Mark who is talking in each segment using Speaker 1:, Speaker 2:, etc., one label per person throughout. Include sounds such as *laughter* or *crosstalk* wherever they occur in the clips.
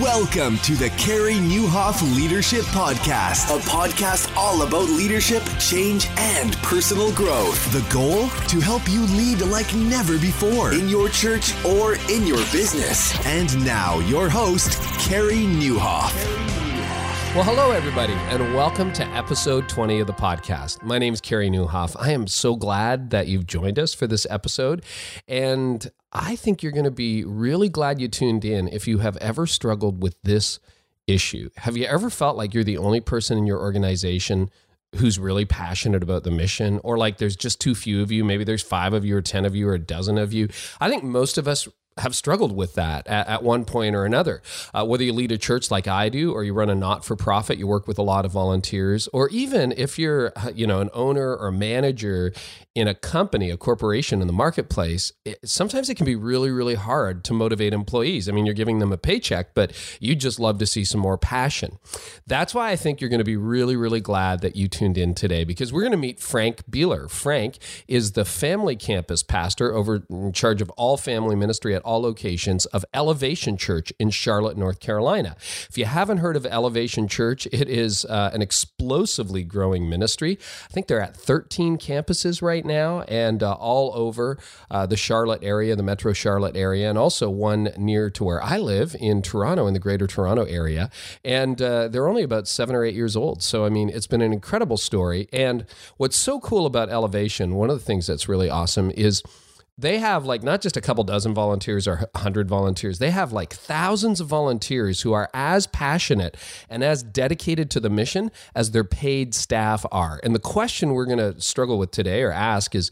Speaker 1: Welcome to the Carey Nieuwhof Leadership Podcast, a podcast all about leadership, change, and personal growth. The goal? To help you lead like never before in your church or in your business. And now, your host, Carey Nieuwhof.
Speaker 2: Well, hello, everybody, and welcome to episode 20 of the podcast. My name is Carey Nieuwhof. I am so glad that you've joined us for this episode. And I think you're going to be really glad you tuned in if you have ever struggled with this issue. Have you ever felt like you're the only person in your organization who's really passionate about the mission or like there's just too few of you maybe there's 5 of you or 10 of you or a dozen of you i think most of us have struggled with that at, at one point or another. Uh, whether you lead a church like I do, or you run a not for profit, you work with a lot of volunteers, or even if you're, you know, an owner or manager in a company, a corporation in the marketplace, it, sometimes it can be really, really hard to motivate employees. I mean, you're giving them a paycheck, but you just love to see some more passion. That's why I think you're going to be really, really glad that you tuned in today because we're going to meet Frank Bealer. Frank is the family campus pastor over in charge of all family ministry at all locations of Elevation Church in Charlotte, North Carolina. If you haven't heard of Elevation Church, it is uh, an explosively growing ministry. I think they're at 13 campuses right now and uh, all over uh, the Charlotte area, the metro Charlotte area, and also one near to where I live in Toronto, in the greater Toronto area. And uh, they're only about seven or eight years old. So, I mean, it's been an incredible story. And what's so cool about Elevation, one of the things that's really awesome is they have like not just a couple dozen volunteers or 100 volunteers. They have like thousands of volunteers who are as passionate and as dedicated to the mission as their paid staff are. And the question we're going to struggle with today or ask is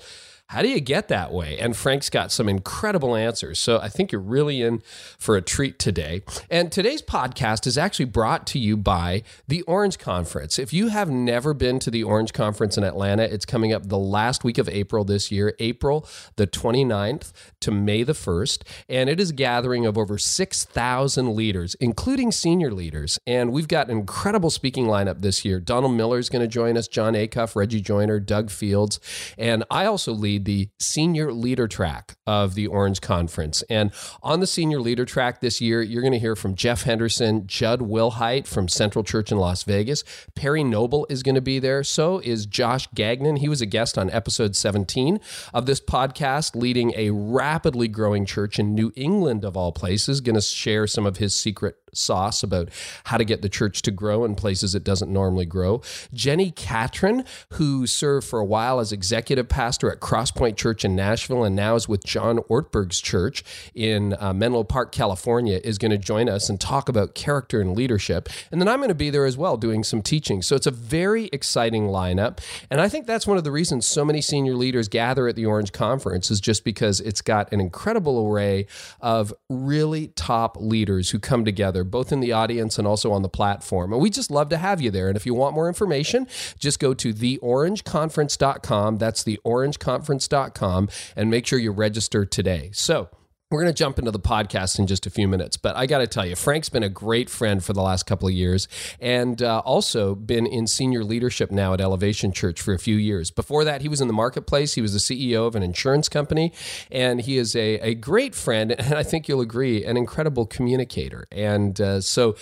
Speaker 2: how do you get that way? And Frank's got some incredible answers. So I think you're really in for a treat today. And today's podcast is actually brought to you by the Orange Conference. If you have never been to the Orange Conference in Atlanta, it's coming up the last week of April this year, April the 29th to May the 1st. And it is a gathering of over 6,000 leaders, including senior leaders. And we've got an incredible speaking lineup this year. Donald Miller is going to join us, Jon Acuff, Reggie Joiner, Doug Fields. And I also lead the senior leader track of the Orange Conference. And on the senior leader track this year, you're going to hear from Jeff Henderson, Jud Wilhite from Central Church in Las Vegas. Perry Noble is going to be there. So is Josh Gagnon. He was a guest on episode 17 of this podcast, leading a rapidly growing church in New England, of all places, going to share some of his secret sauce about how to get the church to grow in places it doesn't normally grow. Jenni Catron, who served for a while as executive pastor at Crosspoint Church in Nashville and now is with John Ortberg's church in uh, Menlo Park, California, is going to join us and talk about character and leadership. And then I'm going to be there as well doing some teaching. So it's a very exciting lineup. And I think that's one of the reasons so many senior leaders gather at the Orange Conference is just because it's got an incredible array of really top leaders who come together together, both in the audience and also on the platform. And we just love to have you there. And if you want more information, just go to theorangeconference.com. That's theorangeconference.com and make sure you register today. So, we're going to jump into the podcast in just a few minutes, but I got to tell you, Frank's been a great friend for the last couple of years and uh, also been in senior leadership now at Elevation Church for a few years. Before that, he was in the marketplace. He was the CEO of an insurance company, and he is a, a great friend, *laughs* and I think you'll agree, an incredible communicator. And uh, so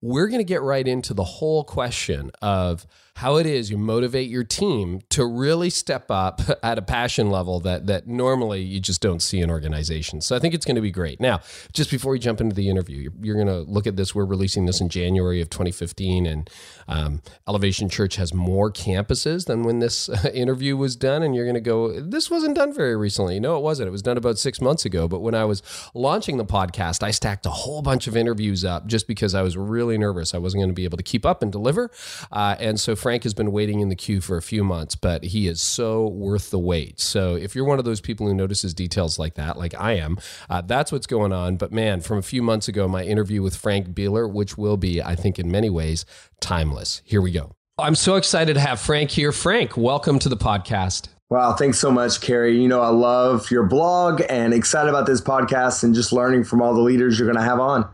Speaker 2: we're going to get right into the whole question of how it is you motivate your team to really step up *laughs* at a passion level that that normally you just don't see in organizations. So I think it's going to be great. Now, just before we jump into the interview, you're, you're going to look at this. We're releasing this in January of 2015, and um, Elevation Church has more campuses than when this *laughs* interview was done. And you're going to go, this wasn't done very recently. No, it wasn't. It was done about six months ago. But when I was launching the podcast, I stacked a whole bunch of interviews up just because I was really nervous. I wasn't going to be able to keep up and deliver. Uh, and so Frank has been waiting in the queue for a few months, but he is so worth the wait. So if you're one of those people who notices details like that, like I am, uh, that's what's going on. But man, from a few months ago, my interview with Frank Bealer, which will be, I think, in many ways, timeless. Here we go. I'm so excited to have Frank here. Frank, welcome to the podcast.
Speaker 3: Wow, thanks so much, Carey. You know, I love your blog and excited about this podcast and just learning from all the leaders you're going to have on.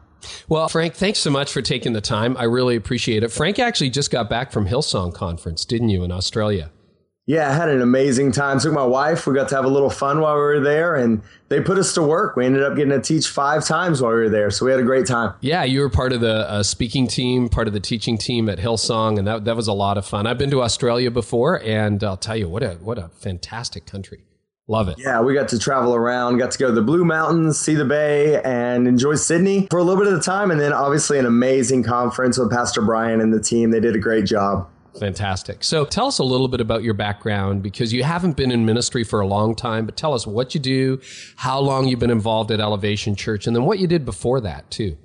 Speaker 2: Well, Frank, thanks so much for taking the time. I really appreciate it. Frank actually just got back from Hillsong Conference, didn't you, in Australia?
Speaker 3: Yeah, I had an amazing time. Took my wife. We got to have a little fun while we were there, and they put us to work. We ended up getting to teach five times while we were there, so we had a great time.
Speaker 2: Yeah, you were part of the uh, speaking team, part of the teaching team at Hillsong, and that that was a lot of fun. I've been to Australia before, and I'll tell you what a what a fantastic country. Love it.
Speaker 3: Yeah, we got to travel around, got to go to the Blue Mountains, see the Bay, and enjoy Sydney for a little bit of the time. And then obviously an amazing conference with Pastor Brian and the team. They did a great job.
Speaker 2: Fantastic. So tell us a little bit about your background because you haven't been in ministry for a long time, but tell us what you do, how long you've been involved at Elevation Church, and then what you did before that, too.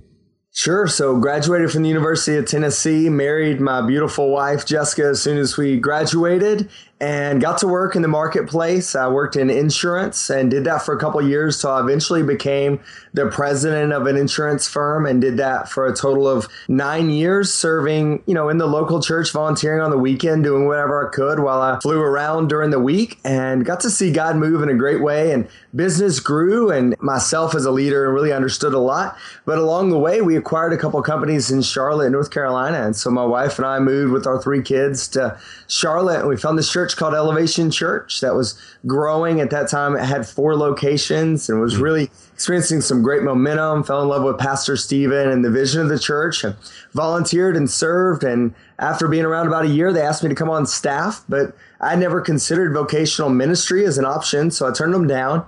Speaker 3: Sure. So, graduated from the University of Tennessee, married my beautiful wife, Jessica, as soon as we graduated, and got to work in the marketplace. I worked in insurance and did that for a couple years. So I eventually became the president of an insurance firm and did that for a total of nine years, serving, you know, in the local church, volunteering on the weekend, doing whatever I could while I flew around during the week and got to see God move in a great way. And business grew and myself as a leader really understood a lot. But along the way, we acquired a couple companies in Charlotte, North Carolina. And so my wife and I moved with our three kids to Charlotte and we found this church called Elevation Church that was growing at that time. It had four locations and was hmm. really experiencing some great momentum. Fell in love with Pastor Stephen and the vision of the church and volunteered and served. And after being around about a year, they asked me to come on staff, but I never considered vocational ministry as an option. So I turned them down.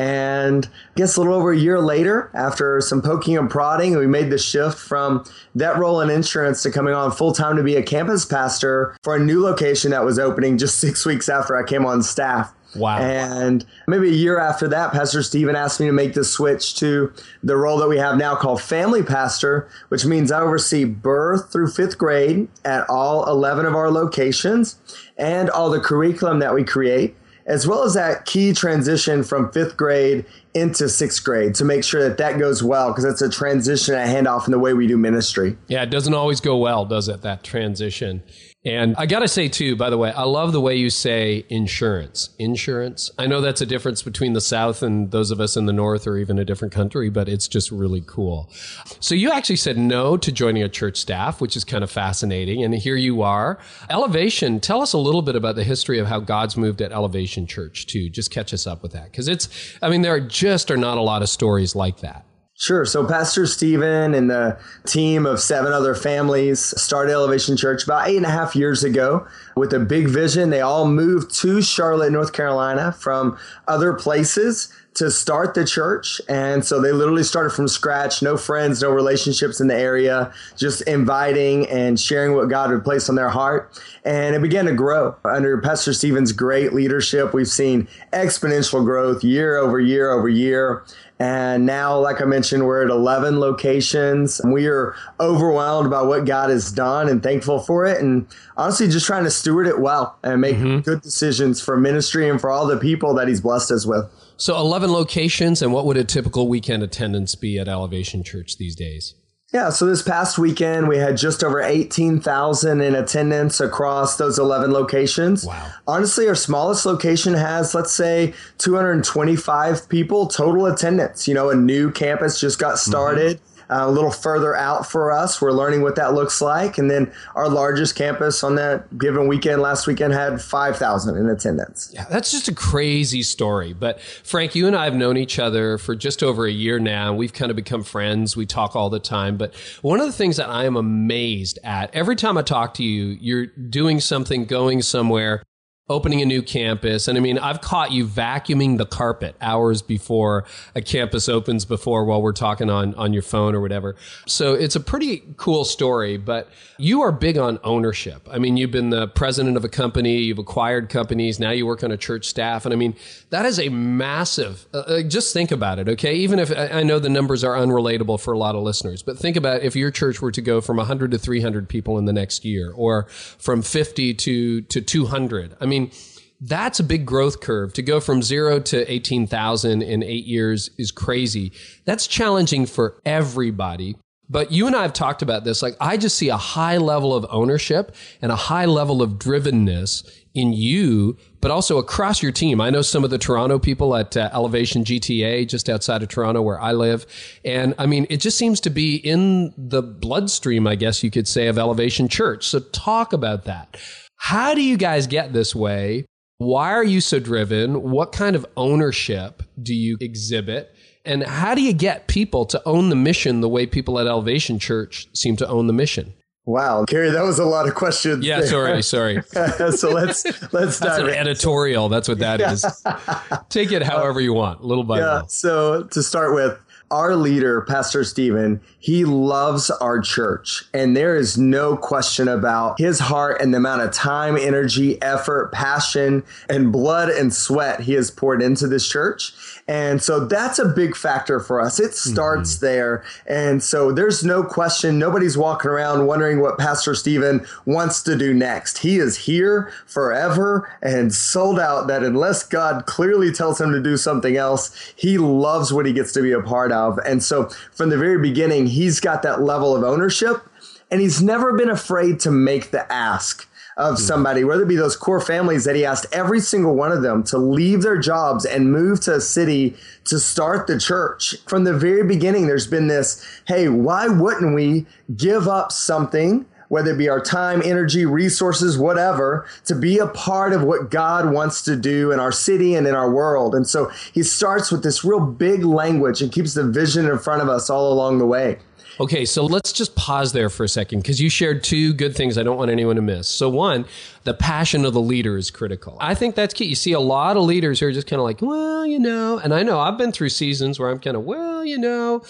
Speaker 3: And I guess a little over a year later, after some poking and prodding, we made the shift from that role in insurance to coming on full time to be a campus pastor for a new location that was opening just *laughs* six weeks after I came on staff.
Speaker 2: Wow.
Speaker 3: And maybe a year after that, Pastor Stephen asked me to make the switch to the role that we have now called family pastor, which means I oversee birth through fifth grade at all 11 of our locations and all the curriculum that we create as well as that key transition from fifth grade into sixth grade to make sure that that goes well because it's a transition, a handoff in the way we do ministry.
Speaker 2: Yeah, it doesn't always go well, does it, that transition? And I got to say, too, by the way, I love the way you say insurance. Insurance. I know that's a difference between the South and those of us in the North or even a different country, but it's just really cool. So you actually said no to joining a church staff, which is kind of fascinating. And here you are. Elevation, tell us a little bit about the history of how God's moved at Elevation Church, too. Just catch us up with that. Because it's, I mean, there just are not a lot of stories like that.
Speaker 3: Sure. So Pastor Stephen and the team of seven other families started Elevation Church about eight and a half years ago with a big vision. They all moved to Charlotte, North Carolina from other places to start the church. And so they literally started from scratch, no friends, no relationships in the area, just inviting and sharing what God had placed on their heart. And it began to grow under Pastor Stephen's great leadership. We've seen exponential growth year over year over year. And now, like I mentioned, we're at 11 locations. We are overwhelmed by what God has done and thankful for it. And honestly, just trying to steward it well and make mm-hmm. good decisions for ministry and for all the people that He's blessed us with.
Speaker 2: So, 11 locations. And what would a typical weekend attendance be at Elevation Church these days?
Speaker 3: Yeah, so this past weekend we had just over 18,000 in attendance across those 11 locations.
Speaker 2: Wow.
Speaker 3: Honestly, our smallest location has, let's say, 225 people total attendance. You know, a new campus just got started. Mm-hmm a little further out for us. We're learning what that looks like. And then our largest campus on that given weekend last weekend had 5,000 in attendance.
Speaker 2: Yeah, that's just a crazy story. But Frank, you and I have known each other for just over a year now. We've kind of become friends. We talk all the time. But one of the things that I am amazed at every time I talk to you, you're doing something, going somewhere opening a new campus. And I mean, I've caught you vacuuming the carpet hours before a campus opens before while we're talking on, on your phone or whatever. So it's a pretty cool story, but you are big on ownership. I mean, you've been the president of a company, you've acquired companies, now you work on a church staff. And I mean, that is a massive, uh, uh just think about it, okay? Even if I know the numbers are unrelatable for a lot of listeners, but think about if your church were to go from 100 to 300 people in the next year or from 50 to, to 200. I mean, mean, that's a big growth curve. To go from zero to 18,000 in eight years is crazy. That's challenging for everybody. But you and I have talked about this. Like, I just see a high level of ownership and a high level of drivenness in you, but also across your team. I know some of the Toronto people at uh, Elevation GTA, just outside of Toronto, where I live. And I mean, it just seems to be in the bloodstream, I guess you could say, of Elevation Church. So talk about that. How do you guys get this way? Why are you so driven? What kind of ownership do you exhibit? And how do you get people to own the mission the way people at Elevation Church seem to own the mission?
Speaker 3: Wow, Carey, that was a lot of questions.
Speaker 2: Yeah, sorry, sorry. *laughs*
Speaker 3: so let's let's
Speaker 2: That's an
Speaker 3: in.
Speaker 2: editorial. That's what that is. *laughs* Take it however you want, little by
Speaker 3: Yeah.
Speaker 2: little.
Speaker 3: So to start with, our leader, Pastor Stephen, he loves our church. And there is no question about his heart and the amount of time, energy, effort, passion, and blood and sweat he has poured into this church. And so that's a big factor for us. It mm-hmm. starts there. And so there's no question. Nobody's walking around wondering what Pastor Stephen wants to do next. He is here forever and sold out that unless God clearly tells him to do something else, he loves what he gets to be a part of. And so from the very beginning, he's got that level of ownership and he's never been afraid to make the ask of hmm. somebody, whether it be those core families that he asked every single one of them to leave their jobs and move to a city to start the church. From the very beginning, there's been this hey, why wouldn't we give up something? Whether it be our time, energy, resources, whatever, to be a part of what God wants to do in our city and in our world. And so he starts with this real big language and keeps the vision in front of us all along the way.
Speaker 2: Okay, so let's just pause there for a second because you shared two good things I don't want anyone to miss. So, one, the passion of the leader is critical. I think that's key. You see a lot of leaders who are just kind of like, well, you know, and I know I've been through seasons where I'm kind of, well, you know,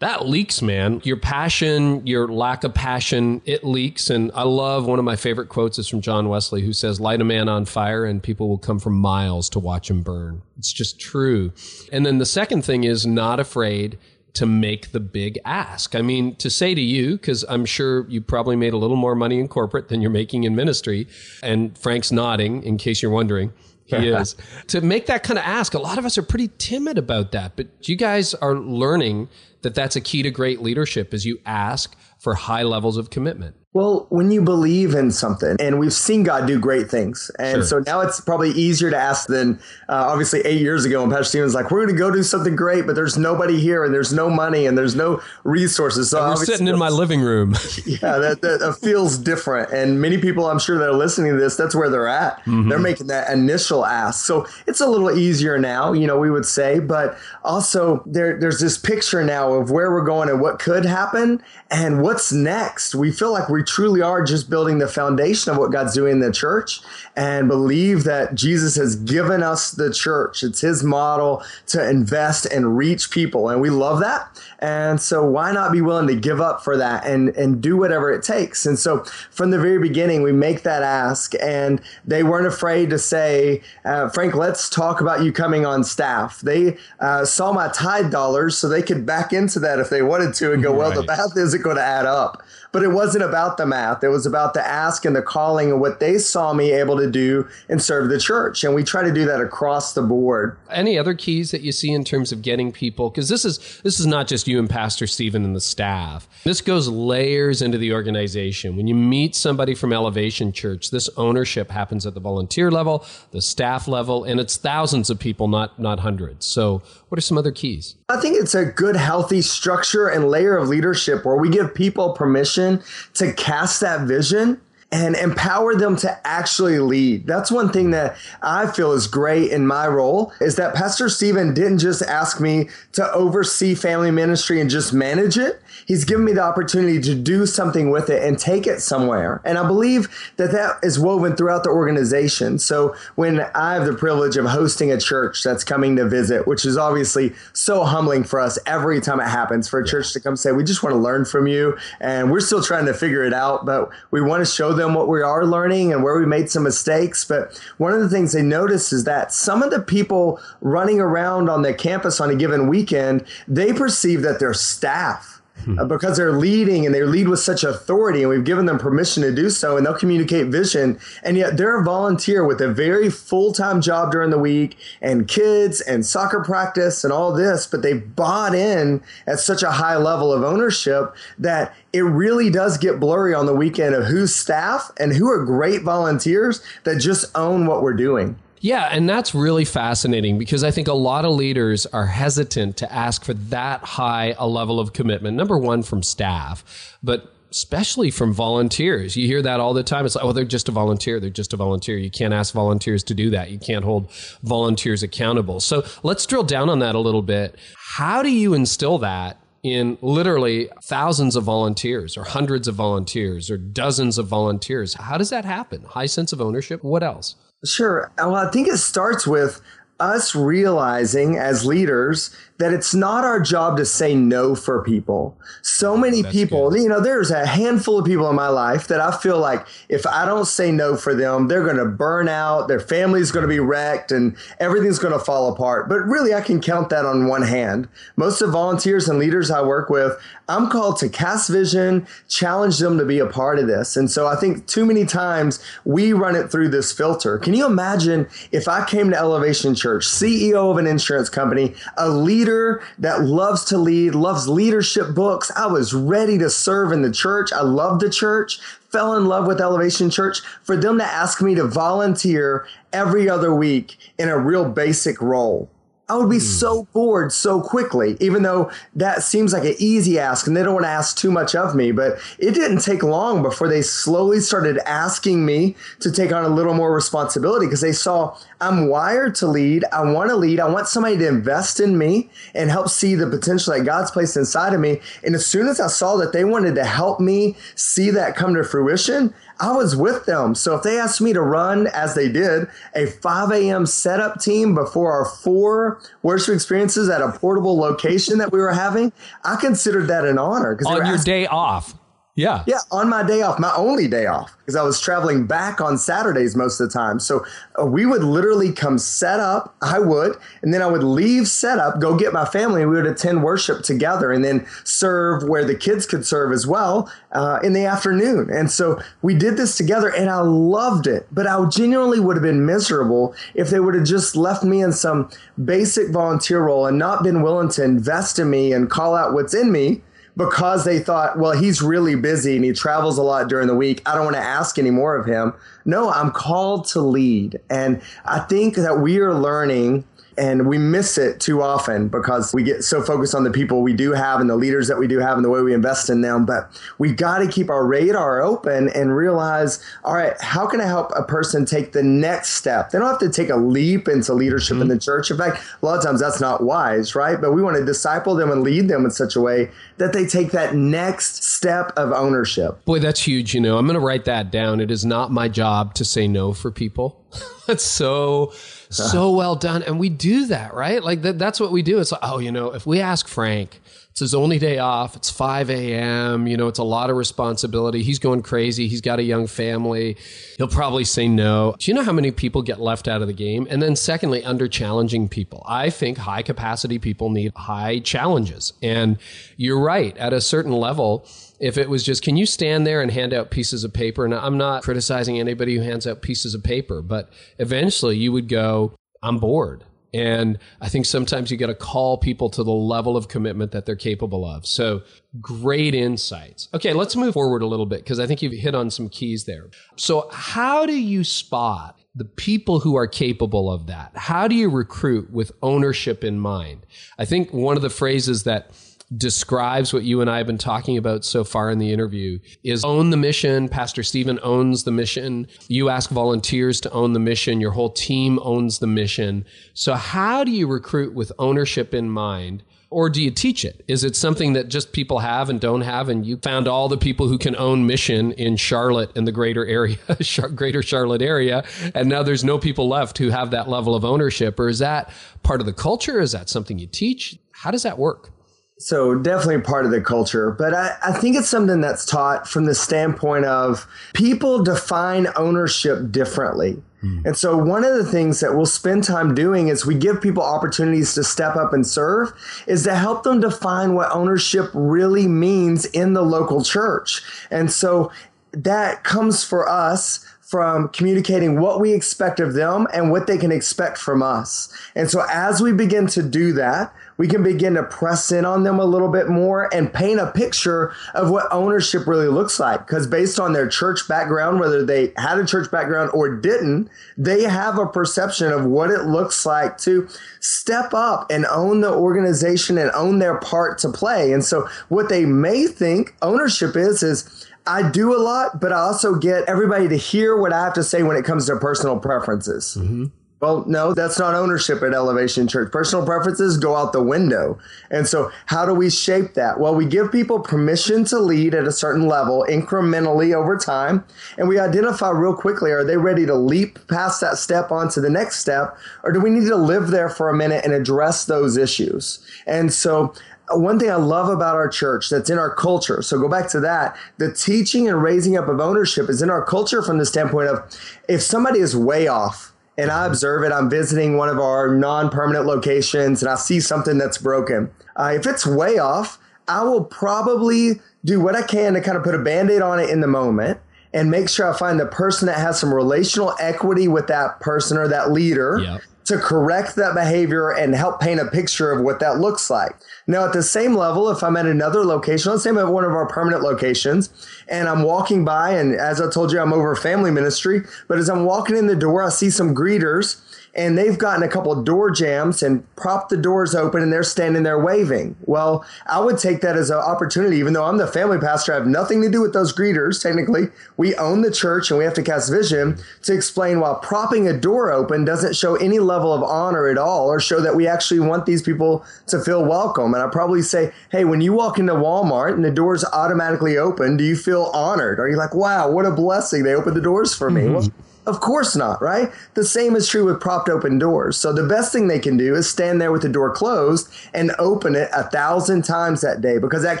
Speaker 2: that leaks, man. Your passion, your lack of passion, it leaks. And I love one of my favorite quotes is from John Wesley, who says, Light a man on fire and people will come from miles to watch him burn. It's just true. And then the second thing is not afraid to make the big ask. I mean, to say to you, because I'm sure you probably made a little more money in corporate than you're making in ministry, and Frank's nodding in case you're wondering. He *laughs* is. to make that kind of ask, a lot of us are pretty timid about that, but you guys are learning that that's a key to great leadership is you ask for high levels of commitment.
Speaker 3: Well, when you believe in something, and we've seen God do great things, and
Speaker 2: Sure.
Speaker 3: so now it's probably easier to ask than uh, obviously eight years ago when Pastor Stephen's like, "We're going to go do something great, but there's nobody here, and there's no money, and there's no resources." So
Speaker 2: We're
Speaker 3: obviously
Speaker 2: sitting in my living room. *laughs*
Speaker 3: yeah, that, that, that feels different. And many people, I'm sure, that are listening to this, that's where they're at. They're making that initial ask. So it's a little easier now, you know, we would say. But also, there, there's this picture now of where we're going and what could happen and what's next. We feel like we truly are just building the foundation of what God's doing in the church and believe that Jesus has given us the church. It's his model to invest and reach people. And we love that. And so why not be willing to give up for that and, and do whatever it takes? And so from the very beginning, we make that ask and they weren't afraid to say, uh, Frank, let's talk about you coming on staff. They uh, saw my tithe dollars so they could back into that if they wanted to and go, well, the math isn't going to add up. But it wasn't about the math. It was about the ask and the calling and what they saw me able to do and serve the church. And we try to do that across the board.
Speaker 2: Any other keys that you see in terms of getting people? Because this is this is not just you and Pastor Stephen and the staff. This goes layers into the organization. When you meet somebody from Elevation Church, this ownership happens at the volunteer level, the staff level, and it's thousands of people, not not hundreds. So, what are some other keys?
Speaker 3: I think it's a good, healthy structure and layer of leadership where we give people permission to cast that vision and empower them to actually lead. That's one thing that I feel is great in my role is that Pastor Stephen didn't just ask me to oversee family ministry and just manage it. He's given me the opportunity to do something with it and take it somewhere. And I believe that that is woven throughout the organization. So when I have the privilege of hosting a church that's coming to visit, which is obviously so humbling for us every time it happens for a church to come say, we just want to learn from you. And we're still trying to figure it out, but we want to show them what we are learning and where we made some mistakes. But one of the things they notice is that some of the people running around on the campus on a given weekend, they perceive that their staff uh, because they're leading and they lead with such authority and we've given them permission to do so and they'll communicate vision. And yet they're a volunteer with a very full-time job during the week and kids and soccer practice and all this but they've bought in at such a high level of ownership that it really does get blurry on the weekend of who's staff and who are great volunteers that just own what we're doing
Speaker 2: Yeah, and that's really fascinating because I think a lot of leaders are hesitant to ask for that high a level of commitment. Number one, from staff, but especially from volunteers. You hear that all the time. It's like, oh, they're just a volunteer. They're just a volunteer. You can't ask volunteers to do that. You can't hold volunteers accountable. So let's drill down on that a little bit. How do you instill that in literally thousands of volunteers or hundreds of volunteers or dozens of volunteers? How does that happen? High sense of ownership? What else?
Speaker 3: Sure. Well, I think it starts with us realizing as leaders that it's not our job to say no for people. So many That's people, good. you know, there's a handful of people in my life that I feel like if I don't say no for them, they're going to burn out, their family's going to be wrecked, and everything's going to fall apart. But really, I can count that on one hand. Most of volunteers and leaders I work with, I'm called to cast vision, challenge them to be a part of this. And so I think too many times we run it through this filter. Can you imagine if I came to Elevation Church, CEO of an insurance company, a leader, that loves to lead, loves leadership books. I was ready to serve in the church. I loved the church, fell in love with Elevation Church. For them to ask me to volunteer every other week in a real basic role I would be mm. so bored so quickly, even though that seems like an easy ask and they don't want to ask too much of me. But it didn't take long before they slowly started asking me to take on a little more responsibility because they saw I'm wired to lead. I want to lead. I want somebody to invest in me and help see the potential that God's placed inside of me. And as soon as I saw that they wanted to help me see that come to fruition, I was with them. So if they asked me to run, as they did, a 5 a.m. setup team before our four worship experiences at a portable location that we were having, I considered that an honor.
Speaker 2: On your day off. Yeah.
Speaker 3: Yeah, on my day off, my only day off, because I was traveling back on Saturdays most of the time. So uh, we would literally come set up, I would, and then I would leave set up, go get my family, and we would attend worship together and then serve where the kids could serve as well uh, in the afternoon. And so we did this together and I loved it. But I genuinely would have been miserable if they would have just left me in some basic volunteer role and not been willing to invest in me and call out what's in me because they thought, well, he's really busy and he travels a lot during the week. I don't want to ask any more of him. No, I'm called to lead. And I think that we are learning and we miss it too often because we get so focused on the people we do have and the leaders that we do have and the way we invest in them. But we got to keep our radar open and realize, all right, how can I help a person take the next step? They don't have to take a leap into leadership mm-hmm. in the church. In fact, a lot of times that's not wise, right? But we want to disciple them and lead them in such a way that they take that next step of ownership.
Speaker 2: Boy, that's huge. You know, I'm going to write that down. It is not my job to say no for people. *laughs* that's so so *laughs* well done. And we do that, right? Like that, that's what we do. It's like, oh, you know, if we ask Frank, it's his only day off. It's 5 a.m. You know, it's a lot of responsibility. He's going crazy. He's got a young family. He'll probably say no. Do you know how many people get left out of the game? And then, secondly, under challenging people. I think high capacity people need high challenges. And you're right. At a certain level, if it was just, can you stand there and hand out pieces of paper? And I'm not criticizing anybody who hands out pieces of paper, but eventually you would go, I'm bored. And I think sometimes you got to call people to the level of commitment that they're capable of. So great insights. Okay, let's move forward a little bit because I think you've hit on some keys there. So, how do you spot the people who are capable of that? How do you recruit with ownership in mind? I think one of the phrases that describes what you and I have been talking about so far in the interview is own the mission. Pastor Stephen owns the mission. You ask volunteers to own the mission. Your whole team owns the mission. So how do you recruit with ownership in mind? Or do you teach it? Is it something that just people have and don't have? And you found all the people who can own mission in Charlotte and the greater area, *laughs* greater Charlotte area. And now there's no people left who have that level of ownership. Or is that part of the culture? Is that something you teach? How does that work?
Speaker 3: So definitely part of the culture, but I, I think it's something that's taught from the standpoint of people define ownership differently. Hmm. And so one of the things that we'll spend time doing is we give people opportunities to step up and serve is to help them define what ownership really means in the local church. And so that comes for us from communicating what we expect of them and what they can expect from us. And so as we begin to do that, we can begin to press in on them a little bit more and paint a picture of what ownership really looks like. Because based on their church background, whether they had a church background or didn't, they have a perception of what it looks like to step up and own the organization and own their part to play. And so what they may think ownership is, is I do a lot, but I also get everybody to hear what I have to say when it comes to personal preferences. Mm-hmm. Well, no, that's not ownership at Elevation Church. Personal preferences go out the window. And so, how do we shape that? Well, we give people permission to lead at a certain level incrementally over time. And we identify real quickly are they ready to leap past that step onto the next step? Or do we need to live there for a minute and address those issues? And so, uh, one thing I love about our church that's in our culture. So go back to that. The teaching and raising up of ownership is in our culture from the standpoint of if somebody is way off, and I observe it. I'm visiting one of our non permanent locations and I see something that's broken. Uh, if it's way off, I will probably do what I can to kind of put a band aid on it in the moment and make sure I find the person that has some relational equity with that person or that leader. To correct that behavior and help paint a picture of what that looks like. Now, at the same level, if I'm at another location, let's say I'm at one of our permanent locations and I'm walking by, and as I told you, I'm over family ministry, but as I'm walking in the door, I see some greeters and they've gotten a couple of door jams and propped the doors open and they're standing there waving. Well, I would take that as an opportunity, even though I'm the family pastor, I have nothing to do with those greeters. Technically, we own the church and we have to cast vision to explain why propping a door open doesn't show any level of honor at all or show that we actually want these people to feel welcome. And I probably say, hey, when you walk into Walmart and the doors automatically open, do you feel honored? Are you like, wow, what a blessing? They opened the doors for me. Mm-hmm. Well, of course not, right? The same is true with propped open doors. So the best thing they can do is stand there with the door closed and open it a thousand times that day because that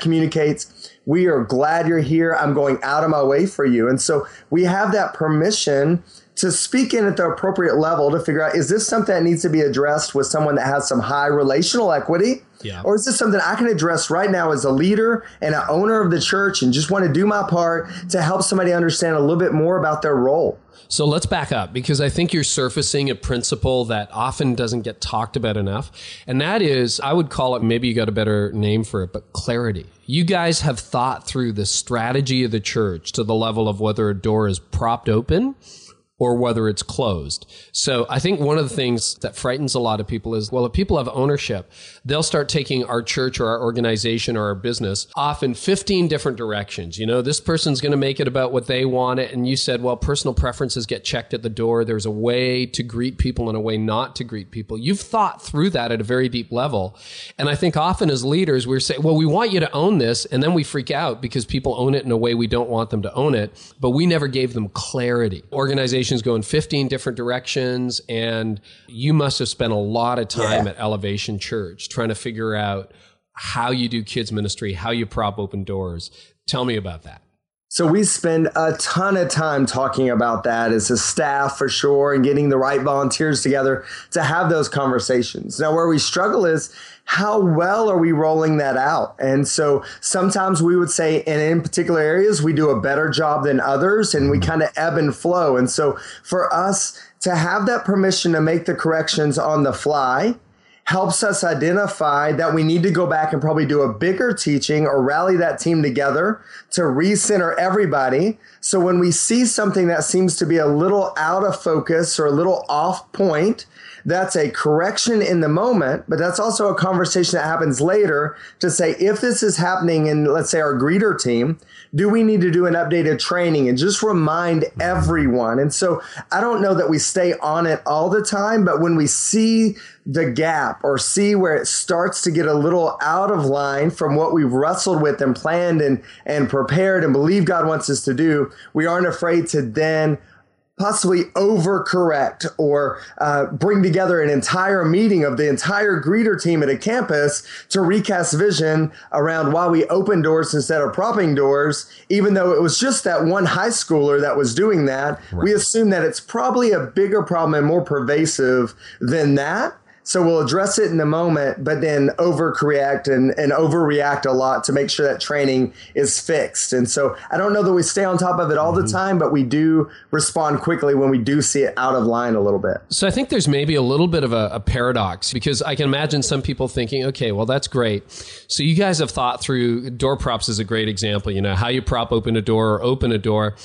Speaker 3: communicates, we are glad you're here. I'm going out of my way for you. And so we have that permission to speak in at the appropriate level to figure out is this something that needs to be addressed with someone that has some high relational equity? Yeah. Or is this something I can address right now as a leader and an owner of the church and just want to do my part to help somebody understand a little bit more about their role?
Speaker 2: So let's back up because I think you're surfacing a principle that often doesn't get talked about enough. And that is, I would call it, maybe you got a better name for it, but clarity. You guys have thought through the strategy of the church to the level of whether a door is propped open or whether it's closed. So I think one of the things that frightens a lot of people is, well, if people have ownership, they'll start taking our church or our organization or our business off in 15 different directions. You know, this person's going to make it about what they want it. And you said, well, personal preferences get checked at the door. There's a way to greet people and a way not to greet people. You've thought through that at a very deep level. And I think often as leaders, we're saying, well, we want you to own this. And then we freak out because people own it in a way we don't want them to own it. But we never gave them clarity. Organizations go in 15 different directions. And you must have spent a lot of time yeah. at Elevation Church trying to figure out how you do kids ministry, how you prop open doors. Tell me about that.
Speaker 3: So we spend a ton of time talking about that as a staff for sure and getting the right volunteers together to have those conversations. Now where we struggle is how well are we rolling that out? And so sometimes we would say, and in particular areas, we do a better job than others and we kind of ebb and flow. And so for us to have that permission to make the corrections on the fly, helps us identify that we need to go back and probably do a bigger teaching or rally that team together to recenter everybody. So when we see something that seems to be a little out of focus or a little off point, that's a correction in the moment, but that's also a conversation that happens later to say if this is happening in, let's say, our greeter team, do we need to do an updated training and just remind everyone? And so I don't know that we stay on it all the time, but when we see the gap or see where it starts to get a little out of line from what we've wrestled with and planned and, and prepared and believe God wants us to do, we aren't afraid to then possibly overcorrect or uh, bring together an entire meeting of the entire greeter team at a campus to recast vision around why we open doors instead of propping doors, even though it was just that one high schooler that was doing that. Right. We assume that it's probably a bigger problem and more pervasive than that. So we'll address it in the moment, but then overcorrect and, and overreact a lot to make sure that training is fixed. And so I don't know that we stay on top of it all mm-hmm. the time, but we do respond quickly when we do see it out of line a little bit.
Speaker 2: So I think there's maybe a little bit of a, a paradox because I can imagine some people thinking, okay, well, that's great. So you guys have thought through door props is a great example, you know, how you prop open a door or open a door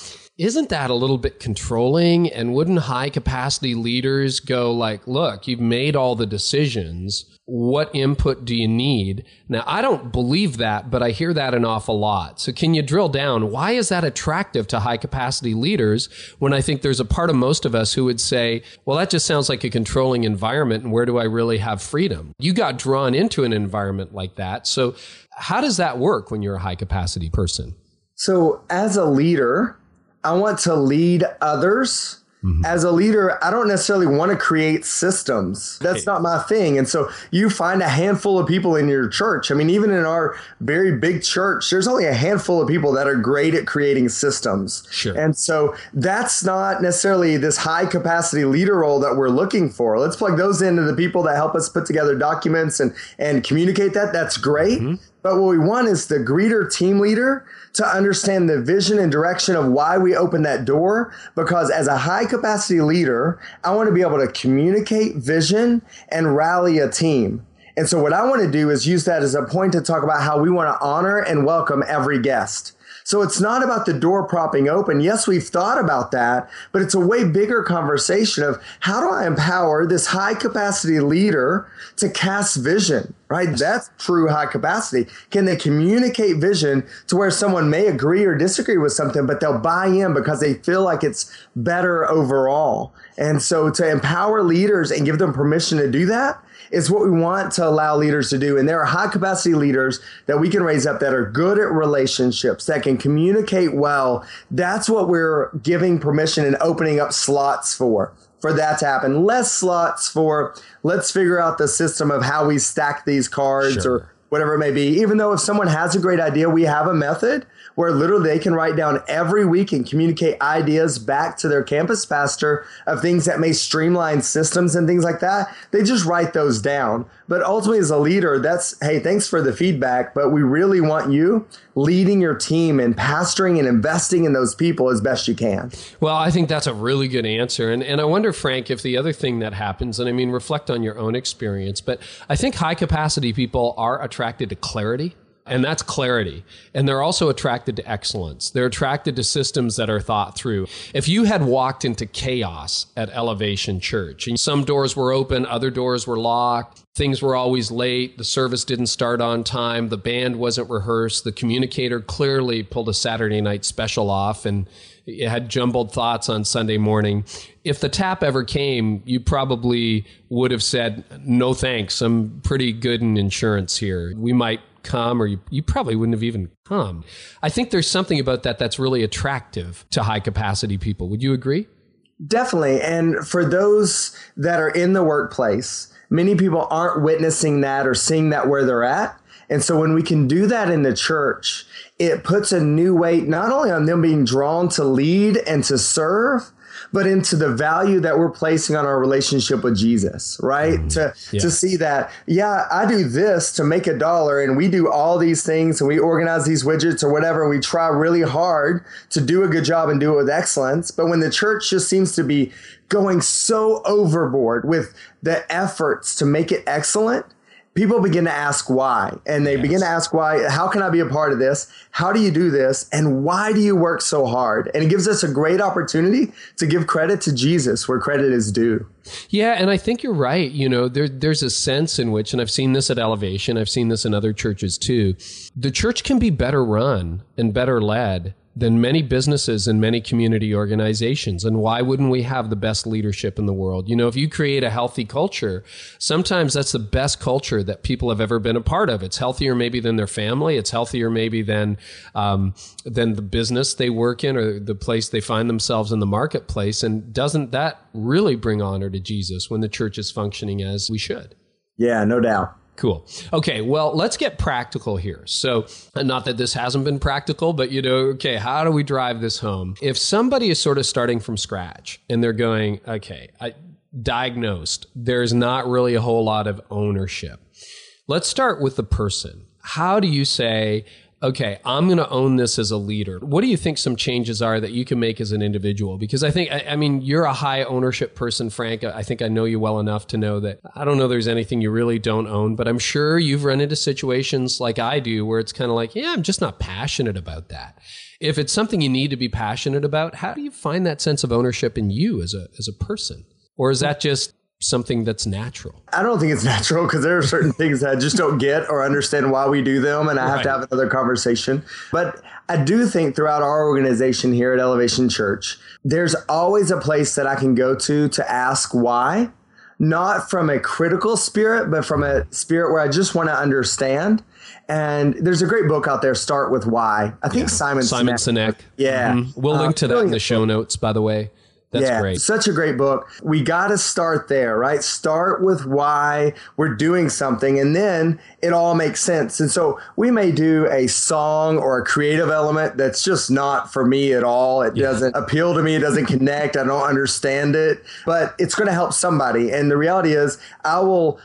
Speaker 2: isn't that a little bit controlling? And wouldn't high capacity leaders go like, look, you've made all the decisions. What input do you need? Now, I don't believe that, but I hear that an awful lot. So can you drill down? Why is that attractive to high capacity leaders when I think there's a part of most of us who would say, well, that just sounds like a controlling environment. And where do I really have freedom? You got drawn into an environment like that. So how does that work when you're a high capacity person?
Speaker 3: So as a leader, I want to lead others. Mm-hmm. As a leader, I don't necessarily want to create systems. That's not my thing. And so you find a handful of people in your church. I mean, even in our very big church, there's only a handful of people that are great at creating systems.
Speaker 2: Sure.
Speaker 3: And so that's not necessarily this high capacity leader role that we're looking for. Let's plug those into the people that help us put together documents and, and communicate that. That's great. Mm-hmm. But what we want is the greeter team leader to understand the vision and direction of why we open that door. Because as a high capacity leader, I want to be able to communicate vision and rally a team. And so what I want to do is use that as a point to talk about how we want to honor and welcome every guest. So it's not about the door propping open. Yes, we've thought about that, but it's a way bigger conversation of how do I empower this high capacity leader to cast vision, right? That's true high capacity. Can they communicate vision to where someone may agree or disagree with something, but they'll buy in because they feel like it's better overall? And so to empower leaders and give them permission to do that, is what we want to allow leaders to do. And there are high capacity leaders that we can raise up that are good at relationships, that can communicate well. That's what we're giving permission and opening up slots for for that to happen. Less slots for let's figure out the system of how we stack these cards sure. or whatever it may be. Even though if someone has a great idea, we have a method where literally they can write down every week and communicate ideas back to their campus pastor of things that may streamline systems and things like that. They just write those down. But ultimately, as a leader, that's hey, thanks for the feedback, but we really want you leading your team and pastoring and investing in those people as best you can.
Speaker 2: Well, I think that's a really good answer. And, and I wonder, Frank, if the other thing that happens, and I mean, reflect on your own experience, but I think high capacity people are attracted to clarity and that's clarity. And they're also attracted to excellence. They're attracted to systems that are thought through. If you had walked into chaos at Elevation Church, and some doors were open, other doors were locked, things were always late, the service didn't start on time, the band wasn't rehearsed, the communicator clearly pulled a Saturday night special off and it had jumbled thoughts on Sunday morning. If the tap ever came, you probably would have said, No thanks. I'm pretty good in insurance here. We might come or you, you probably wouldn't have even come. I think there's something about that that's really attractive to high capacity people. Would you agree?
Speaker 3: Definitely. And for those that are in the workplace, many people aren't witnessing that or seeing that where they're at. And so when we can do that in the church, it puts a new weight not only on them being drawn to lead and to serve, but into the value that we're placing on our relationship with Jesus, right? Mm, to yeah. to see that, yeah, I do this to make a dollar and we do all these things and we organize these widgets or whatever, and we try really hard to do a good job and do it with excellence. But when the church just seems to be going so overboard with the efforts to make it excellent, people begin to ask why and they yes. begin to ask why how can i be a part of this? How do you do this? And why do you work so hard? And it gives us a great opportunity to give credit to jesus where credit is due.
Speaker 2: Yeah and i think you're right you know there, there's a sense in which and i've seen this at elevation i've seen this in other churches too the church can be better run and better led than many businesses and many community organizations. And why wouldn't we have the best leadership in the world? You know, if you create a healthy culture, sometimes that's the best culture that people have ever been a part of. It's healthier maybe than their family. It's healthier maybe than um, than the business they work in or the place they find themselves in the marketplace. And doesn't that really bring honor to Jesus when the church is functioning as we should?
Speaker 3: Yeah, no doubt.
Speaker 2: Cool. Okay, well, let's get practical here. So, not that this hasn't been practical, but you know, okay, how do we drive this home? If somebody is sort of starting from scratch and they're going, okay, I diagnosed. There's not really a whole lot of ownership. Let's start with the person. How do you say, okay, I'm going to own this as a leader. What do you think some changes are that you can make as an individual? Because I think, I, I, mean, you're a high ownership person, Frank. I think I know you well enough to know that I don't know there's anything you really don't own, but I'm sure you've run into situations like I do where it's kind of like, yeah, I'm just not passionate about that. If it's something you need to be passionate about, how do you find that sense of ownership in you as a, as a person? Or is that just something that's natural?
Speaker 3: I don't think it's *laughs* natural because there are certain things that I just don't get or understand why we do them, and I right. have to have another conversation. But I do think throughout our organization here at Elevation Church, there's always a place that I can go to to ask why, not from a critical spirit, but from a spirit where I just want to understand. And there's a great book out there, Start with Why. I think yeah. Simon
Speaker 2: Simon Sinek. Sinek.
Speaker 3: Yeah. Mm-hmm.
Speaker 2: We'll link to that in the show notes, by the way. That's yeah, great.
Speaker 3: Such a great book. We got to start there, right? Start with why we're doing something, and then it all makes sense. And so we may do a song or a creative element that's just not for me at all. It yeah. doesn't appeal to me. It doesn't connect. I don't understand it, but it's going to help somebody. And the reality is, I will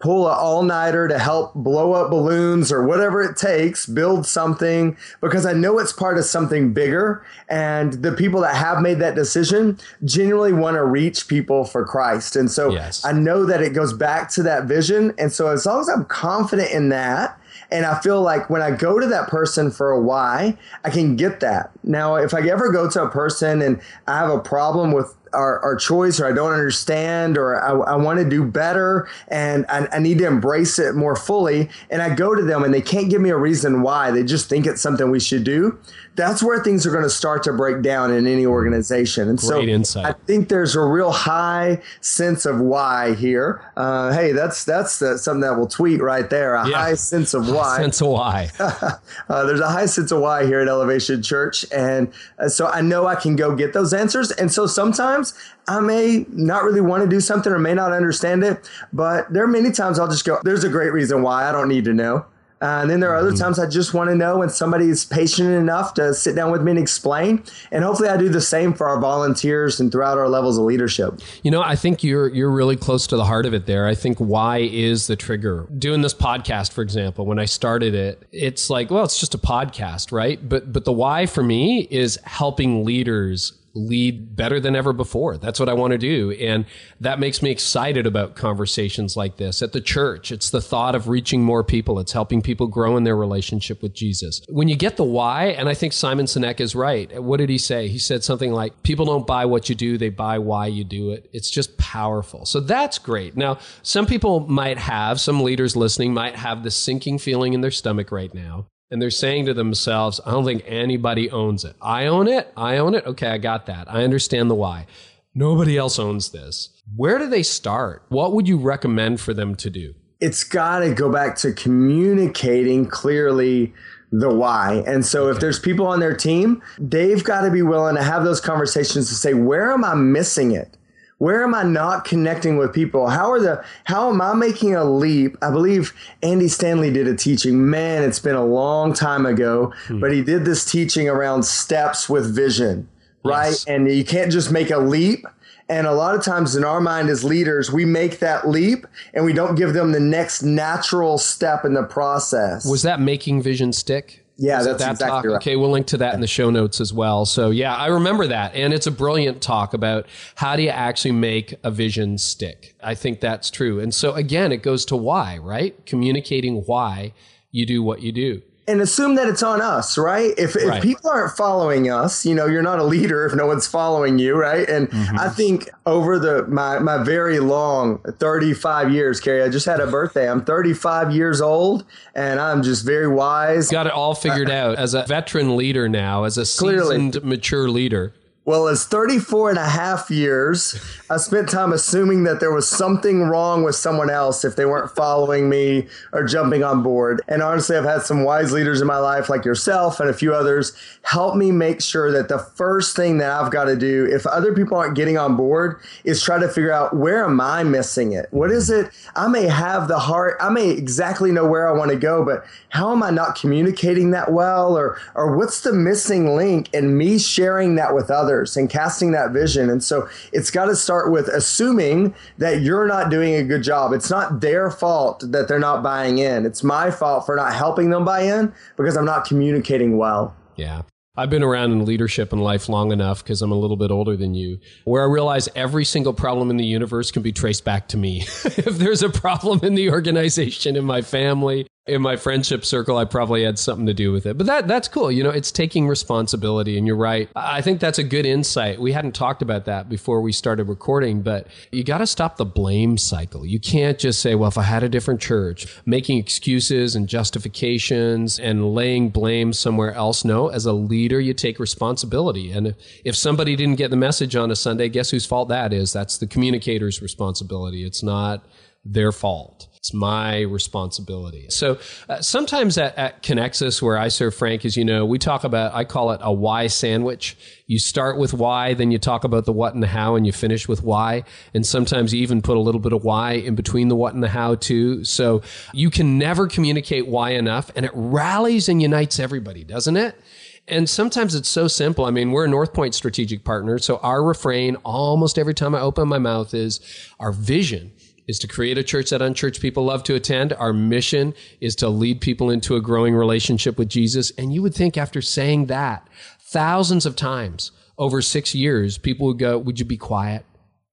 Speaker 3: pull an all nighter to help blow up balloons or whatever it takes, build something because I know it's part of something bigger. And the people that have made that decision genuinely want to reach people for Christ. And so yes. I know that it goes back to that vision. And so as long as I'm confident in that, and I feel like when I go to that person for a why, I can get that. Now, if I ever go to a person and I have a problem with our, our choice or I don't understand or I, I want to do better and I, I, need to embrace it more fully. And I go to them and they can't give me a reason why. They just think it's something we should do. That's where things are going to start to break down in any organization. And
Speaker 2: Great
Speaker 3: so
Speaker 2: insight.
Speaker 3: I think there's a real high sense of why here. Uh, hey, that's that's the, something that we'll tweet right there. A yeah. high sense of why.
Speaker 2: sense of why. *laughs*
Speaker 3: uh, there's a high sense of why here at Elevation Church, and uh, so I know I can go get those answers. And so sometimes I may not really want to do something or may not understand it, but there are many times I'll just go, there's a great reason why I don't need to know. Uh, and then there are other mm-hmm. times I just want to know when somebody is patient enough to sit down with me and explain. And hopefully, I do the same for our volunteers and throughout our levels of leadership.
Speaker 2: You know, I think you're you're really close to the heart of it there. I think why is the trigger. Doing this podcast, for example, when I started it, it's like, well, it's just a podcast, right? But but the why for me is helping leaders lead better than ever before. That's what I want to do. And that makes me excited about conversations like this at the church. It's the thought of reaching more people. It's helping people grow in their relationship with Jesus. When you get the why, and I think Simon Sinek is right. What did he say? He said something like, people don't buy what you do. They buy why you do it. It's just powerful. So that's great. Now, some people might have, some leaders listening might have the sinking feeling in their stomach right now and they're saying to themselves, I don't think anybody owns it. I own it. I own it. Okay, I got that. I understand the why. Nobody else owns this. Where do they start? What would you recommend for them to do?
Speaker 3: It's got to go back to communicating clearly the why. And so if there's people on their team, they've got to be willing to have those conversations to say, where am I missing it? Where am I not connecting with people? How are the how am I making a leap? I believe Andy Stanley did a teaching. Man, it's been a long time ago, hmm. but he did this teaching around steps with vision, right? Yes. And you can't just make a leap. And a lot of times in our mind as leaders, we make that leap and we don't give them the next natural step in the process.
Speaker 2: Was that making vision stick?
Speaker 3: Yeah, that's that exactly
Speaker 2: talk?
Speaker 3: Right.
Speaker 2: Okay, we'll link to that in the show notes as well. So yeah, I remember that, and it's a brilliant talk about how do you actually make a vision stick. I think that's true. And so again, it goes to why, right? Communicating why you do what you do
Speaker 3: and assume that it's on us, right? If, if right. people aren't following us, you know, you're not a leader if no one's following you, right? And mm-hmm. I think over the my my very long 35 years, Carey, I just had a birthday. I'm 35 years old, and I'm just very wise.
Speaker 2: Got it all figured out as a veteran leader now, as a seasoned, Clearly. mature leader.
Speaker 3: Well, as 34 and a half years, I spent time assuming that there was something wrong with someone else if they weren't following me or jumping on board. And honestly, I've had some wise leaders in my life, like yourself and a few others, help me make sure that the first thing that I've got to do, if other people aren't getting on board, is try to figure out where am I missing it? What is it? I may have the heart, I may exactly know where I want to go, but how am I not communicating that well? Or, or what's the missing link in me sharing that with others? others and casting that vision. And so it's got to start with assuming that you're not doing a good job. It's not their fault that they're not buying in. It's my fault for not helping them buy in because I'm not communicating well.
Speaker 2: Yeah. I've been around in leadership and life long enough because I'm a little bit older than you, where I realize every single problem in the universe can be traced back to me. *laughs* if there's a problem in the organization, in my family, in my friendship circle, I probably had something to do with it. But that that's cool. You know, it's taking responsibility. And you're right. I think that's a good insight. We hadn't talked about that before we started recording, but you got to stop the blame cycle. You can't just say, well, if I had a different church, making excuses and justifications and laying blame somewhere else. No, as a leader, you take responsibility. And if somebody didn't get the message on a Sunday, guess whose fault that is? That's the communicator's responsibility. It's not their fault. It's my responsibility. So uh, sometimes at, at Connexus, where I serve Frank, as you know, we talk about, I call it a why sandwich. You start with why, then you talk about the what and the how, and you finish with why. And sometimes you even put a little bit of why in between the what and the how, too. So you can never communicate why enough, and it rallies and unites everybody, doesn't it? And sometimes it's so simple. I mean, we're a North Point strategic partner. So our refrain almost every time I open my mouth is our vision is to create a church that unchurched people love to attend. Our mission is to lead people into a growing relationship with Jesus. And you would think after saying that thousands of times over six years, people would go, Would you be quiet?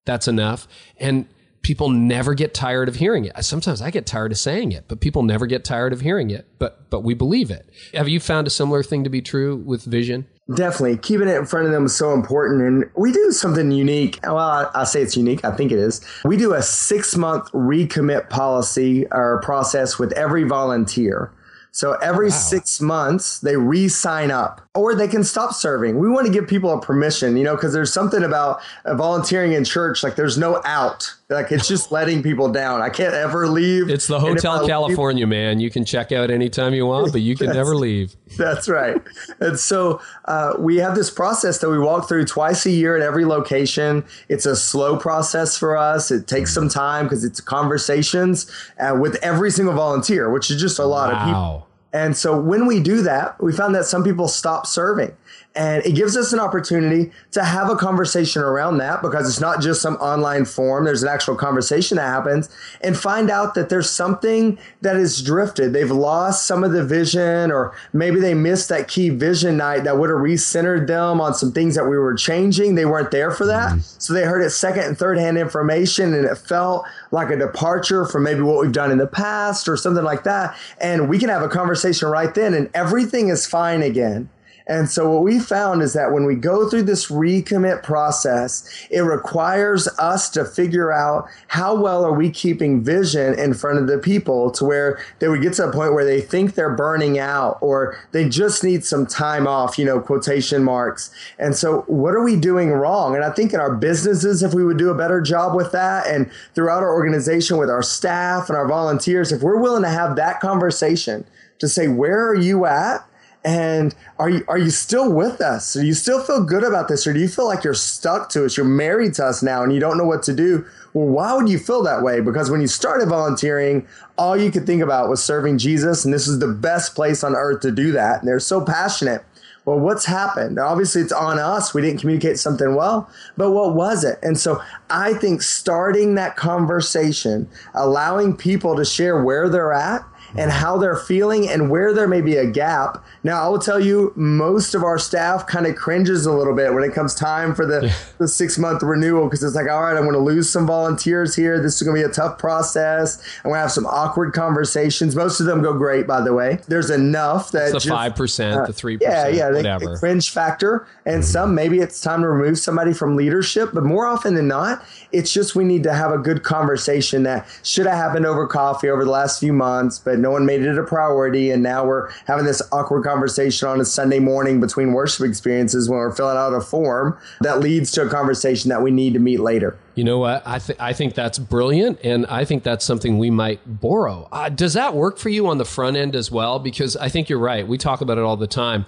Speaker 2: That's enough. And people never get tired of hearing it. Sometimes I get tired of saying it, but people never get tired of hearing it. But but we believe it. Have you found a similar thing to be true with vision?
Speaker 3: Definitely. Keeping it in front of them is so important. And we do something unique. Well, I, I say it's unique. I think it is. We do a six month recommit policy or process with every volunteer. So every wow. six months, they re sign up or they can stop serving. We want to give people a permission, you know, because there's something about volunteering in church, like there's no out. Like it's just letting people down. I can't ever leave.
Speaker 2: It's the Hotel California, leave, man. You can check out anytime you want, but you can never leave. *laughs*
Speaker 3: That's right. And so uh, we have this process that we walk through twice a year at every location. It's a slow process for us. It takes some time because it's conversations uh, with every single volunteer, which is just a lot wow. of people. And so when we do that, we found that some people stop serving. And it gives us an opportunity to have a conversation around that because it's not just some online form. There's an actual conversation that happens and find out that there's something that has drifted. They've lost some of the vision, or maybe they missed that key vision night that would have recentered them on some things that we were changing. They weren't there for that. Mm-hmm. So they heard it second and third hand information and it felt like a departure from maybe what we've done in the past or something like that. And we can have a conversation right then and everything is fine again. And so what we found is that when we go through this recommit process, it requires us to figure out how well are we keeping vision in front of the people to where they would get to a point where they think they're burning out or they just need some time off, you know, quotation marks. And so what are we doing wrong? And I think in our businesses, if we would do a better job with that and throughout our organization with our staff and our volunteers, if we're willing to have that conversation to say, where are you at? And are you are you still with us? Do you still feel good about this, or do you feel like you're stuck to us? You're married to us now, and you don't know what to do. Well, why would you feel that way? Because when you started volunteering, all you could think about was serving Jesus, and this is the best place on earth to do that. And they're so passionate. Well, what's happened? Obviously, it's on us. We didn't communicate something well, but what was it? And so I think starting that conversation, allowing people to share where they're at, and how they're feeling and where there may be a gap. Now, I will tell you, most of our staff kind of cringes a little bit when it comes time for the, *laughs* the six month renewal because it's like, all right, I'm going to lose some volunteers here. This is going to be a tough process. I'm going to have some awkward conversations. Most of them go great, by the way. There's enough that
Speaker 2: the five percent, the three
Speaker 3: percent, yeah, yeah, whatever. The cringe factor, and mm-hmm. some maybe it's time to remove somebody from leadership, but more often than not, it's just we need to have a good conversation that should have happened over coffee over the last few months, but no one made it a priority. And now we're having this awkward conversation on a Sunday morning between worship experiences when we're filling out a form that leads to a conversation that we need to meet later.
Speaker 2: You know what? I, th- I think that's brilliant. And I think that's something we might borrow. Uh, does that work for you on the front end as well? Because I think you're right. We talk about it all the time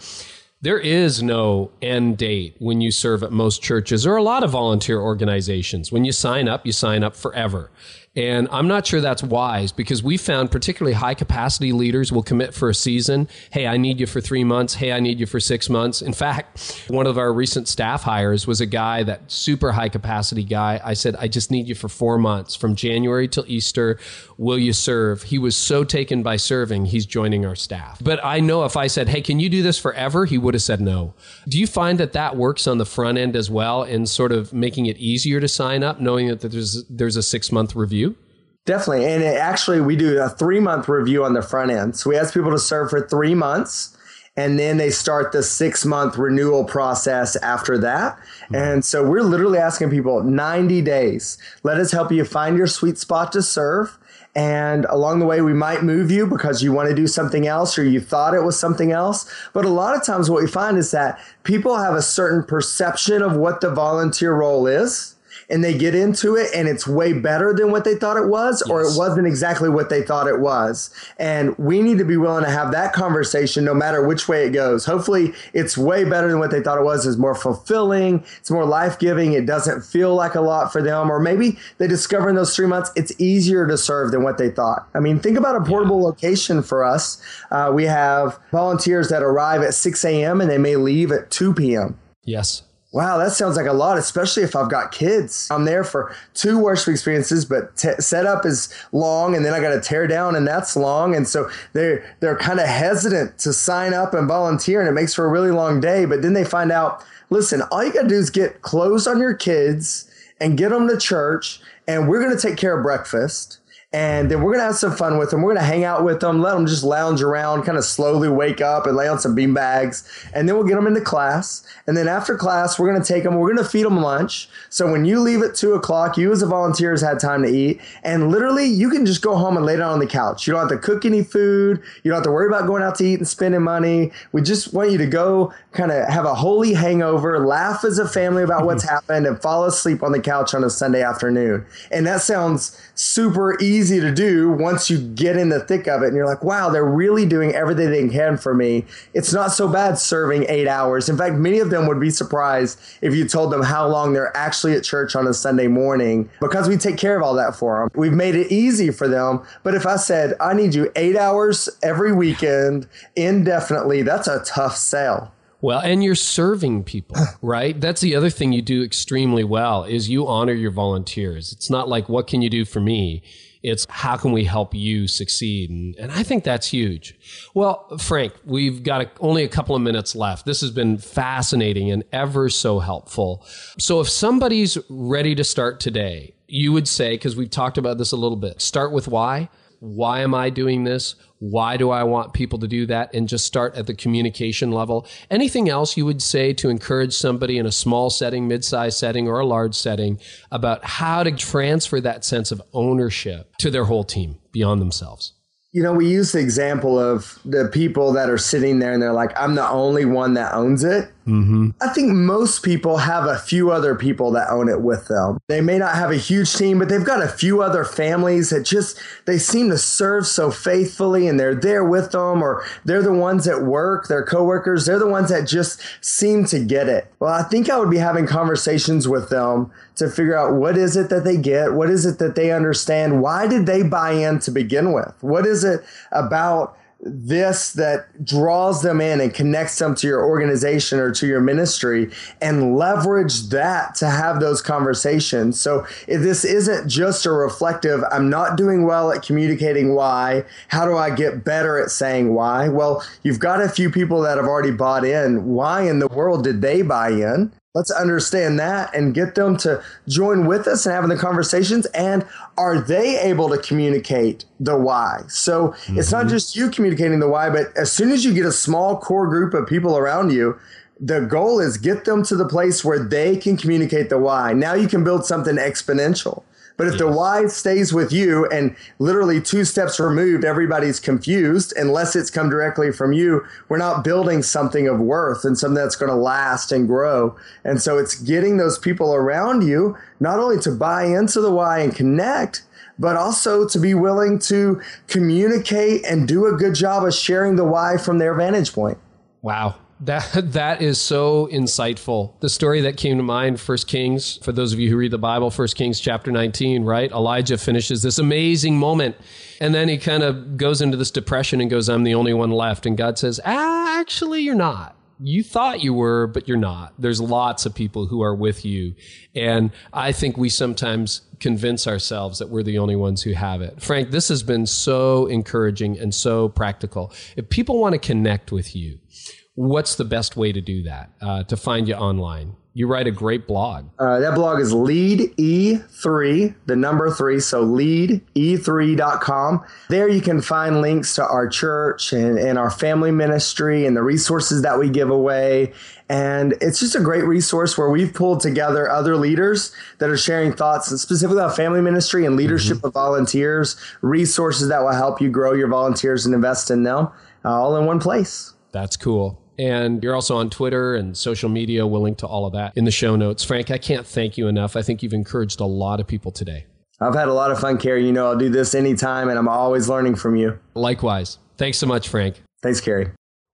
Speaker 2: there is no end date when you serve at most churches or a lot of volunteer organizations. When you sign up, you sign up forever. And I'm not sure that's wise because we found particularly high capacity leaders will commit for a season. Hey, I need you for three months. Hey, I need you for six months. In fact, *laughs* one of our recent staff hires was a guy that super high capacity guy. I said, I just need you for four months from January till Easter. Will you serve? He was so taken by serving, he's joining our staff. But I know if I said, Hey, can you do this forever? He would have said no. Do you find that that works on the front end as well in sort of making it easier to sign up, knowing that there's, there's a six month review?
Speaker 3: Definitely. And it, actually, we do a three month review on the front end. So we ask people to serve for three months and then they start the six month renewal process after that. Mm-hmm. And so we're literally asking people 90 days. Let us help you find your sweet spot to serve. And along the way, we might move you because you want to do something else or you thought it was something else. But a lot of times, what we find is that people have a certain perception of what the volunteer role is and they get into it and it's way better than what they thought it was yes. or it wasn't exactly what they thought it was. And we need to be willing to have that conversation no matter which way it goes. Hopefully it's way better than what they thought it was. It's more fulfilling. It's more life-giving. It doesn't feel like a lot for them. Or maybe they discover in those three months it's easier to serve than what they thought. I mean, think about a portable yeah. location for us. Uh, we have volunteers that arrive at 6 a.m. and they may leave at 2 p.m.
Speaker 2: Yes.
Speaker 3: Wow, that sounds like a lot, especially if I've got kids. I'm there for two worship experiences, but t- setup is long, and then I got to tear down, and that's long, and so they're they're kind of hesitant to sign up and volunteer, and it makes for a really long day. But then they find out, listen, all you got to do is get clothes on your kids and get them to church, and we're going to take care of breakfast and then we're gonna have some fun with them. We're gonna hang out with them, let them just lounge around, kind of slowly wake up and lay on some bean bags, and then we'll get them into class. And then after class, we're gonna take them. We're gonna feed them lunch. So when you leave at two o'clock, you as a volunteer has had time to eat, and literally you can just go home and lay down on the couch. You don't have to cook any food. You don't have to worry about going out to eat and spending money. We just want you to go kind of have a holy hangover, laugh as a family about what's mm-hmm. happened, and fall asleep on the couch on a Sunday afternoon. And that sounds super easy to do once you get in the thick of it and you're like, wow, they're really doing everything they can for me. It's not so bad serving eight hours. In fact, many of them would be surprised if you told them how long they're actually at church on a Sunday morning because we take care of all that for them. We've made it easy for them. But if I said, I need you eight hours every weekend indefinitely, that's a tough sell.
Speaker 2: Well, and you're serving people, *laughs* right? That's the other thing you do extremely well is you honor your volunteers. It's not like what can you do for me? It's how can we help you succeed? And, and I think that's huge. Well, Frank, we've got a, only a couple of minutes left. This has been fascinating and ever so helpful. So if somebody's ready to start today, you would say, because we've talked about this a little bit, start with why. Why am I doing this? Why do I want people to do that? And just start at the communication level. Anything else you would say to encourage somebody in a small setting, mid-sized setting, or a large setting about how to transfer that sense of ownership to their whole team beyond themselves?
Speaker 3: You know, we use the example of the people that are sitting there and they're like, I'm the only one that owns it. Mm-hmm. I think most people have a few other people that own it with them. They may not have a huge team, but they've got a few other families that just they seem to serve so faithfully and they're there with them or they're the ones at work, their coworkers, they're the ones that just seem to get it. Well, I think I would be having conversations with them to figure out what is it that they get? What is it that they understand? Why did they buy in to begin with? What is it about this that draws them in and connects them to your organization or to your ministry and leverage that to have those conversations. So if this isn't just a reflective, I'm not doing well at communicating why, how do I get better at saying why? Well, you've got a few people that have already bought in. Why in the world did they buy in? Let's understand that and get them to join with us and having the conversations. And are they able to communicate the why? So mm-hmm. it's not mm-hmm. just you communicating the why, but as soon as you get a small core group of people around you, the goal is get them to the place where they can communicate the why. Now you can build something exponential. But if yes. the why stays with you and literally two steps removed, everybody's confused unless it's come directly from you. We're not building something of worth and something that's going to last and grow. And so it's getting those people around you not only to buy into the why and connect, but also to be willing to communicate and do a good job of sharing the why from their vantage point.
Speaker 2: Wow. That *laughs* that is so insightful. The story that came to mind, First Kings, for those of you who read the Bible, First Kings chapter 19, right? Elijah finishes this amazing moment. And then he kind of goes into this depression and goes, I'm the only one left. And God says, ah, actually, you're not you thought you were, but you're not. There's lots of people who are with you. And I think we sometimes convince ourselves that we're the only ones who have it. Frank, this has been so encouraging and so practical. If people want to connect with you, what's the best way to do that? Uh, to find you online? You write a great blog.
Speaker 3: Uh, that blog is lead E3, the number three. So leade3.com. There you can find links to our church and, and our family ministry and the resources that we give away. And it's just a great resource where we've pulled together other leaders that are sharing thoughts specifically on family ministry and leadership mm-hmm. of volunteers, resources that will help you grow your volunteers and invest in them uh, all in one place.
Speaker 2: That's cool. And you're also on Twitter and social media. We'll link to all of that in the show notes. Frank, I can't thank you enough. I think you've encouraged a lot of people today.
Speaker 3: I've had a lot of fun, Carey. You know, I'll do this anytime, and I'm always learning from you.
Speaker 2: Likewise. Thanks so much, Frank.
Speaker 3: Thanks, Carey.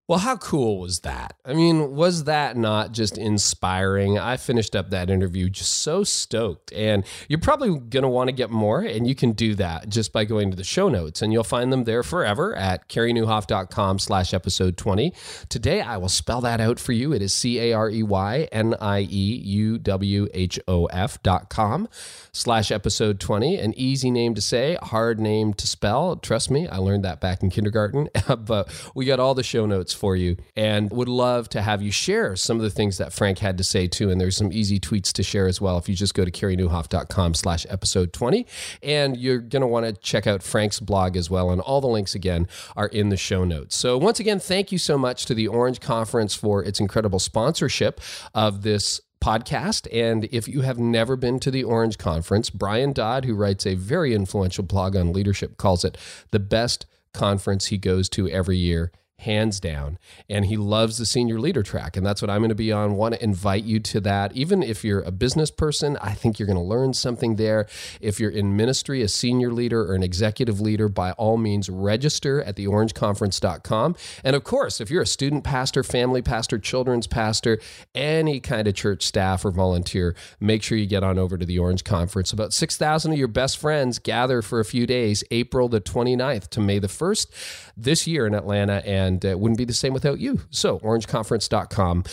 Speaker 2: Well, how cool was that? I mean, was that not just inspiring? I finished up that interview just so stoked. And you're probably going to want to get more, and you can do that just by going to the show notes, and you'll find them there forever at careynieuwhof.com slash episode 20. Today, I will spell that out for you. It is C-A-R-E-Y-N-I-E-U-W-H-O-F dot com slash episode 20. An easy name to say, hard name to spell. Trust me, I learned that back in kindergarten. *laughs* but we got all the show notes for you and would love to have you share some of the things that Frank had to say too. And there's some easy tweets to share as well. If you just go to careynieuwhof.com slash episode 20 and you're going to want to check out Frank's blog as well. And all the links again are in the show notes. So once again, thank you so much to the Orange Conference for its incredible sponsorship of this podcast. And if you have never been to the Orange Conference, Brian Dodd, who writes a very influential blog on leadership, calls it the best conference he goes to every year hands down. And he loves the senior leader track. And that's what I'm going to be on. Want to invite you to that. Even if you're a business person, I think you're going to learn something there. If you're in ministry, a senior leader or an executive leader, by all means, register at theorangeconference.com. And of course, if you're a student pastor, family pastor, children's pastor, any kind of church staff or volunteer, make sure you get on over to the Orange Conference. About 6,000 of your best friends gather for a few days, April the 29th to May the 1st this year in Atlanta. And and it wouldn't be the same without you. So, orangeconference.com.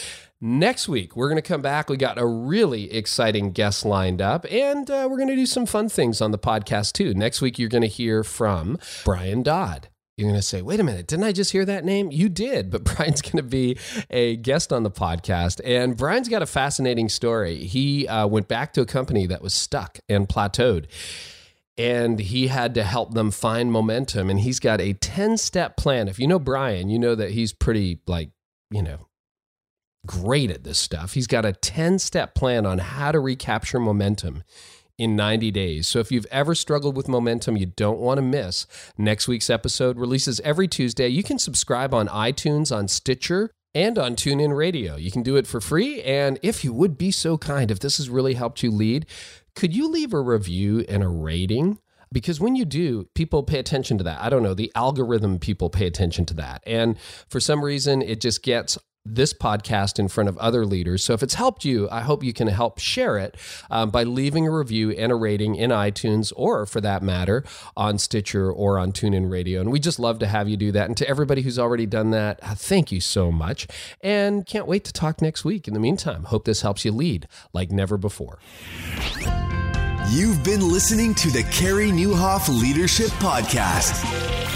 Speaker 2: Next week, we're going to come back. We got a really exciting guest lined up, and uh, we're going to do some fun things on the podcast too. Next week, you're going to hear from Brian Dodd. You're going to say, wait a minute, didn't I just hear that name? You did, but *laughs* Brian's going to be a guest on the podcast. And Brian's got a fascinating story. He uh, went back to a company that was stuck and plateaued and he had to help them find momentum and he's got a 10 step plan if you know brian you know that he's pretty like you know great at this stuff he's got a 10 step plan on how to recapture momentum in 90 days. So if you've ever struggled with momentum, you don't want to miss. Next week's episode releases every Tuesday. You can subscribe on iTunes, on Stitcher, and on TuneIn Radio. You can do it for free. And if you would be so kind, if this has really helped you lead, could you leave a review and a rating? Because when you do, people pay attention to that. I don't know, the algorithm people pay attention to that. And for some reason, it just gets this podcast in front of other leaders. So if it's helped you, I hope you can help share it um, by leaving a review and a rating in iTunes or, for that matter, on Stitcher or on TuneIn Radio. And we just love to have you do that. And to everybody who's already done that, uh, thank you so much. And can't wait to talk next week. In the meantime, hope this helps you lead like never before.
Speaker 1: You've been listening to the Carey Nieuwhof Leadership Podcast.